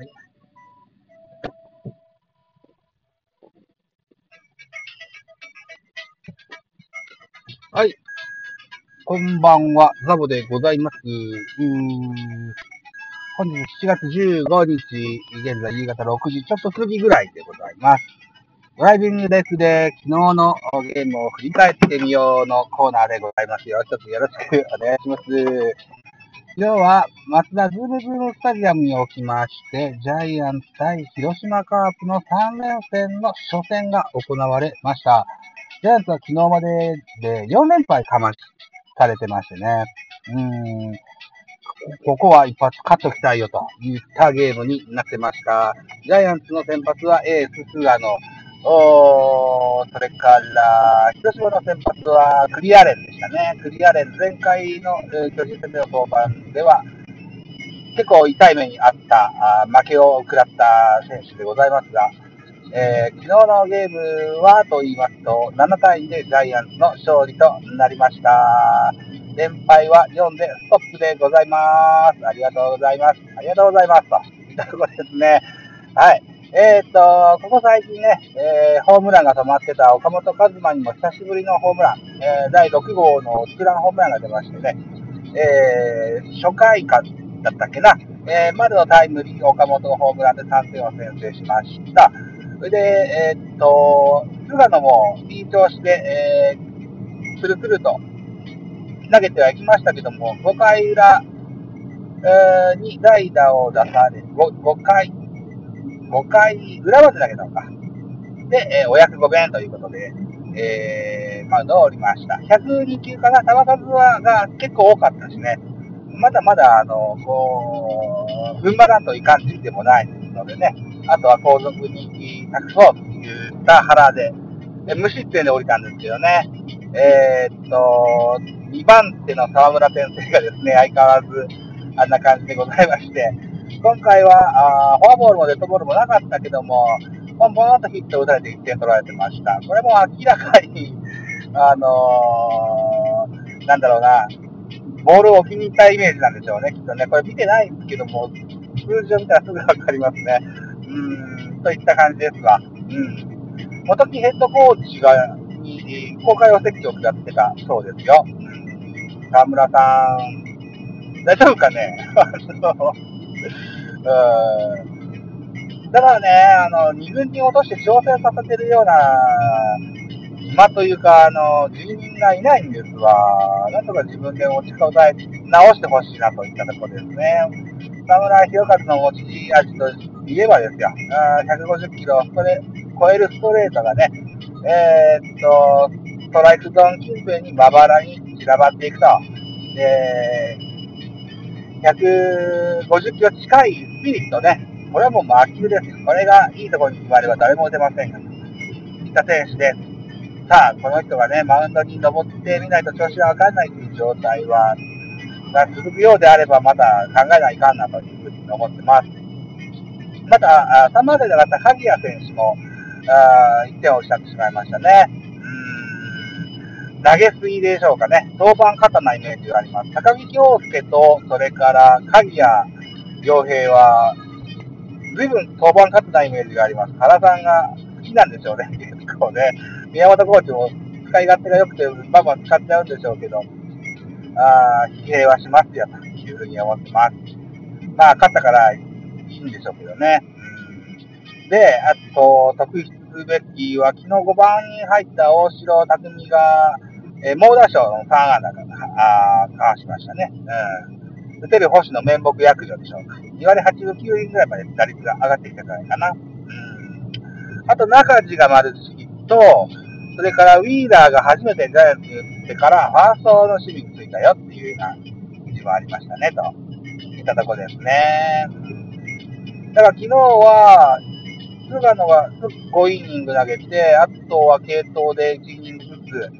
はい。はい。こんばんは、ザボでございます。うー本日7月15日、現在夕方6時ちょっと過ぎぐらいでございます。ドライビングレースで昨日のゲームを振り返ってみようのコーナーでございますよ。一つよろしくお願いします。今日は、松田 Zoom-Zoom スタジアムにおきまして、ジャイアンツ対広島カープの3連戦の初戦が行われました。ジャイアンツは昨日までで4連敗かまされてましてね。うん。ここは一発勝っときたいよといったゲームになってました。ジャイアンツの先発はエース菅野。おそれから、広島の先発は九里亜蓮でしたね。九里亜蓮、前回の、えー巨人戦での登板では、結構痛い目にあった、あ負けを食らった選手でございますが、えー昨日のゲームはと言いますと、7対2でジャイアンツの勝利となりました。連敗は4でストップでございます。ありがとうございます。ありがとうございます。といったところですね。はい。えーっと、ここ最近ね、えーホームランが止まってた岡本和真にも久しぶりのホームラン、えー第6号のツーランホームランが出ましてね、えー初回かだったっけな、えー丸のタイムリー、岡本のホームランで3点を先制しました。で、えーっと、菅野もいい調子で、えー、くるくると投げてはいきましたけども、5回裏、えーに代打を出され、5, 5回、5回裏まで投げたのか。で、えーお役御弁ということで、えー、マウンドを降りました。102球かな、球数はが結構多かったですね。まだまだ、あの、こう、踏ん張らんといかん時でもないのでね、あとは後続に託そうといった腹で、で無失点で降りたんですけどね、えーっと、2番手の沢村先生がですね、相変わらずあんな感じでございまして、今回はあフォアボールもデッドボールもなかったけども、ポンポンとヒットを打たれて1点取られてました。これも明らかに、あのーなんだろうな、ボールを置きに行ったイメージなんでしょうね、きっとね。これ見てないんですけども、数字を見たらすぐわかりますね。うーん、といった感じですわ。うん。元木ヘッドコーチが、公開お説教を下ってたそうですよ。河村さん、大丈夫かね？あの、うーん。だからね、あの、二軍に落として調整させてるような、暇というか、あの、人員がいないんですわ。なんとか自分で持ちこたえ直してほしいなといったところですね。田村博和の持ち味といえばですよ、あー150キロストレ超えるストレートがね、えーっと、ストライクゾーン近辺にまばらに散らばっていくと。で、150キロ近いスピリットね、これはもう魔球です。これがいいところに決まれば誰も打てませんが、いった選手です。さあ、この人がね、マウンドに登ってみないと調子がわかんないという状態は、が続くようであれば、また考えないかんなというふうに思ってます。また、3番手で上がった鍵谷選手も、あ1点を失ってしまいましたね。投げすぎでしょうかね。登板過多ないイメージがあります。高木京介と、それから鍵谷良平は、随分登板過多ないイメージがあります。原さんが好きなんでしょうね。結構ね。宮本コーチも使い勝手が良くて、バンバン使っちゃうんでしょうけど、あー疲弊はしますよ、というふうに思ってます。まあ、勝ったからいいんでしょうけどね。で、あと、特筆すべきは、昨日5番に入った大城匠が、えー猛打賞の3安打が、あーかわしましたね。うん。打てる星の面目役所でしょうか。2割8分9厘ぐらいまで打率が上がってきたからかな。うん。あと、中地が丸次と、それからウィーラーが初めてジャイアンツ打ってから、ファーストの守備についたよっていうような記事もありましたね、といったとこですね。だから昨日は、菅野が5イニング投げて、あとは継投で1イニングずつ、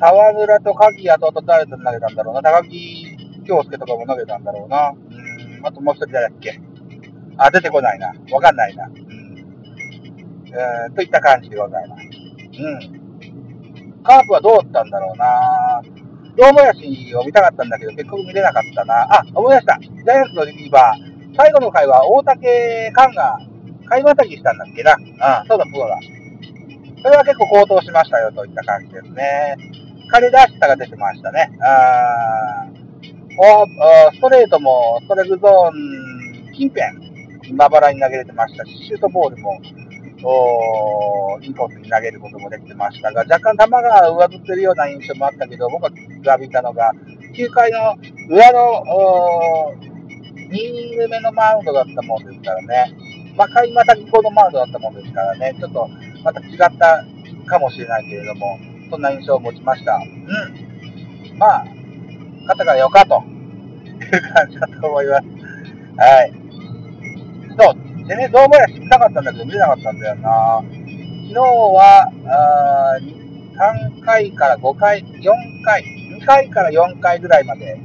沢村と鍵谷と、あと誰と投げたんだろうな、高木京介とかも投げたんだろうな。うん、あともう一人誰だっけ？あ、出てこないな。わかんないな。うん。えー、といった感じでございます。うん。カープはどうだったんだろうな堂林を見たかったんだけど、結局見れなかったな。あ、思い出した。ジャイアンツのリリーバー、最後の回は大竹寛が買いまたぎしたんだっけな。うん、そうだそうだ。それは結構高騰しましたよといった感じですね。彼らしさが出てましたね。あおストレートもストレートゾーン近辺、まばらに投げれてましたし、シュートボールもおインコースに投げることもできてましたが、若干球が上ずってるような印象もあったけど、僕が見たのが、9回の裏の2イニング目のマウンドだったもんですからね、まあ、開幕先このマウンドだったもんですからね、ちょっとまた違ったかもしれないけれども、そんな印象を持ちました。うん。まあ、肩がよかという感じだと思います。はい。そう。でね、堂林見たかったんだけど見れなかったんだよな。昨日は、あ3回から5回、4回、2回から4回ぐらいまで、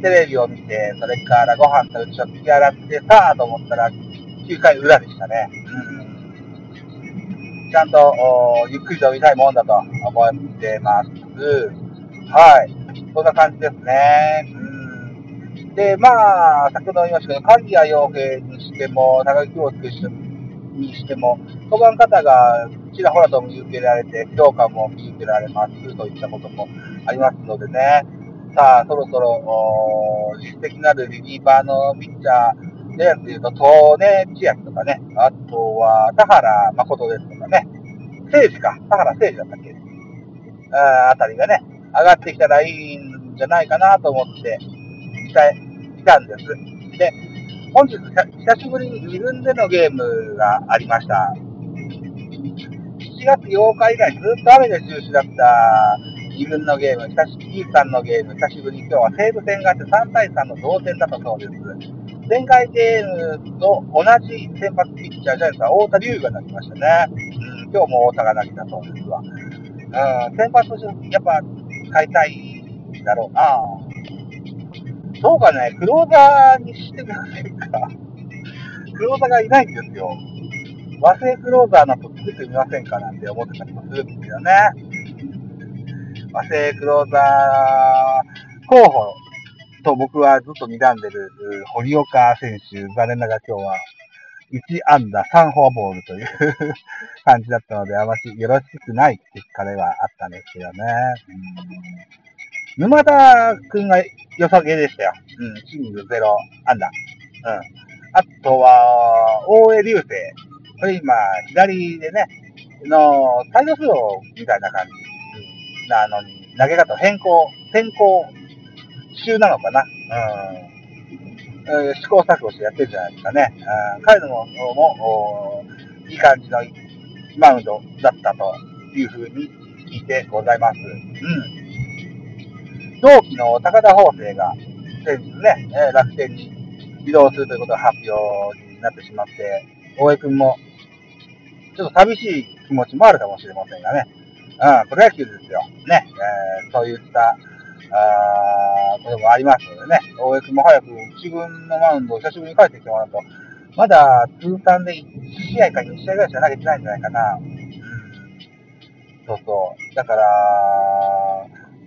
テレビを見て、それからご飯と食器洗ってさあと思ったら、9回裏でしたね。うん。ちゃんと、ゆっくりと見たいもんだと思ってます。はい。そんな感じですね。うん。で、まあ、先ほど言いましたけど、鍵谷洋平にしても、高木京介にしても、登板方がちらほらと見受けられて、評価も見受けられますといったこともありますのでね。さあ、そろそろ、実績なるリリーバーのピッチャー、ジャイアンツで言うと、東根千秋とかね、あとは、田原誠ですとかね、誠治か、田原誠治だったっけああたりがね、上がってきたらいいんじゃないかなと思っていたいたんです。で、本日、久しぶりに自分でのゲームがありました。7月8日以来ずっと雨で中止だった自分のゲーム、久しぶりさんのゲーム、久しぶりに今日は西武戦があって3対3の同点だったそうです。前回ゲームと同じ先発ピッチャー、ジャイアンツは太田龍がなりましたね。うん、今日も太田が投げたそうですわ。うん、先発としてやっぱ変えたいだろうなそうかね、クローザーにしてくださいか。クローザーがいないんですよ。和製クローザーなと作ってみませんかなんて思ってたりもするんですよね。和製クローザー候補と僕はずっと睨んでる堀岡選手、残念ながら今日は1安打3フォアボールという感じだったので、あまりよろしくない結果ではあったんですけどね。沼田くんが良さげでしたよ。うん、チーム0安打。うん。あとは、大江流星。これ今、左でね、の、サイドスローみたいな感じ。なのに、投げ方変更、転向中なのかな？うん。試行錯誤してやってるんじゃないですかね。うん、彼のも、もいい感じのマウンドだったというふうに聞いてございます。うん。同期の高田法生が先日ね、え楽天に移動するということが発表になってしまって、大江君もちょっと寂しい気持ちもあるかもしれませんがね。うん、プロ野球ですよ。ね、えー、そういったあこともありますのでね、大江君も早く自分のマウンドを久しぶりに帰ってきてもらうと、まだ通算で1試合か2試合ぐらいしか投げてないんじゃないかな。うん。そうそう。だから、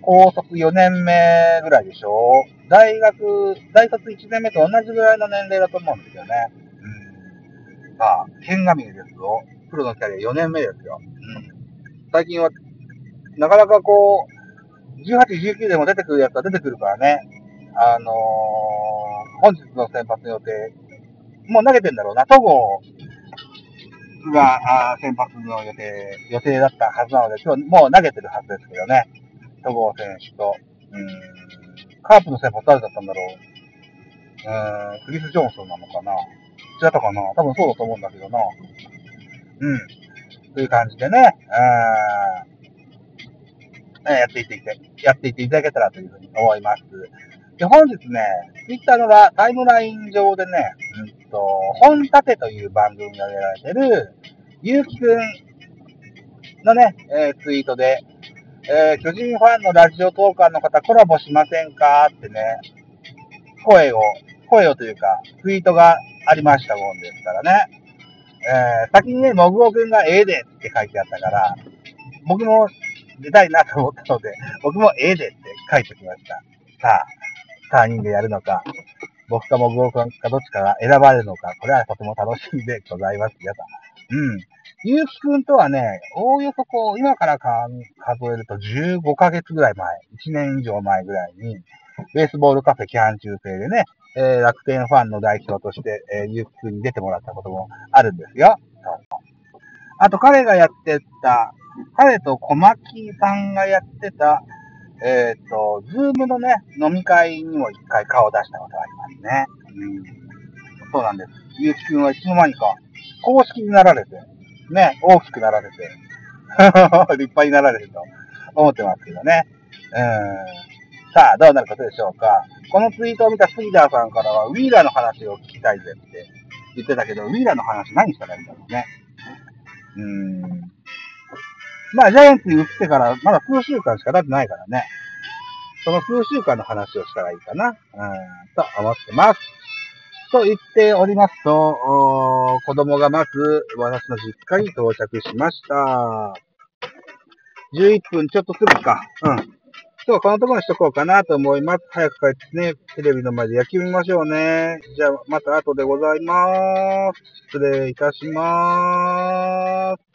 高卒4年目ぐらいでしょ大学、大卒1年目と同じぐらいの年齢だと思うんですよね。うん。まあ、剣が見ですよ。プロのキャリア4年目ですよ。うん。最近は、なかなかこう、18、19でも出てくるやつは出てくるからね。あのー、本日の先発の予定、もう投げてんだろうな。戸郷があ先発の予定、予定だったはずなので、今日もう投げてるはずですけどね。戸郷選手と、うん、カープの先発誰だったんだろう。うん、クリス・ジョンソンなのかな違ったかな多分そうだと思うんだけどな。うん。という感じでね。うんやっていってやっていっていただけたらというふうに思います。で、本日ね、ツイッターのタイムライン上でね、うんと、本立てという番組が上げられてる、ゆうきくんのね、えー、ツイートで、えー、巨人ファンのラジオトーカーの方コラボしませんかってね、声を、声をというか、ツイートがありましたもんですからね。えー、先にね、もぐおくんがええでって書いてあったから、僕も出たいなと思ったので、僕もええでって書いてきました。さあ、3人でやるのか、僕かも僕かどっちかが選ばれるのか、これはとても楽しみでございます。皆さん。うん。ゆうきくんとはね、おおよそこう、今から数えると15ヶ月ぐらい前、1年以上前ぐらいに、ベースボールカフェ期間中制でね、えー、楽天ファンの代表として、えー、ゆうきくんに出てもらったこともあるんですよ。そうそうあと彼がやってた、彼と小牧さんがやってた、えっ、ー、と、ズームのね、飲み会にも一回顔を出したことがありますね。うん。そうなんです。ゆうきくんはいつの間にか、公式になられて、ね、大きくなられて、立派になられると思ってますけどね。うん。さあ、どうなることでしょうか。このツイートを見た杉田さんからは、ウィーラーの話を聞きたいぜって言ってたけど、ウィーラーの話何したらいいんだろうね。うん。まあ、ジャイアンツに移ってからまだ数週間しか経ってないからね。その数週間の話をしたらいいかな。うん、と思ってます。と言っておりますと、子供がまず私の実家に到着しました。11分ちょっとするか。うん。今日はこのところにしとこうかなと思います。早く帰ってね、テレビの前で野球見ましょうね。じゃあ、また後でございます。失礼いたします。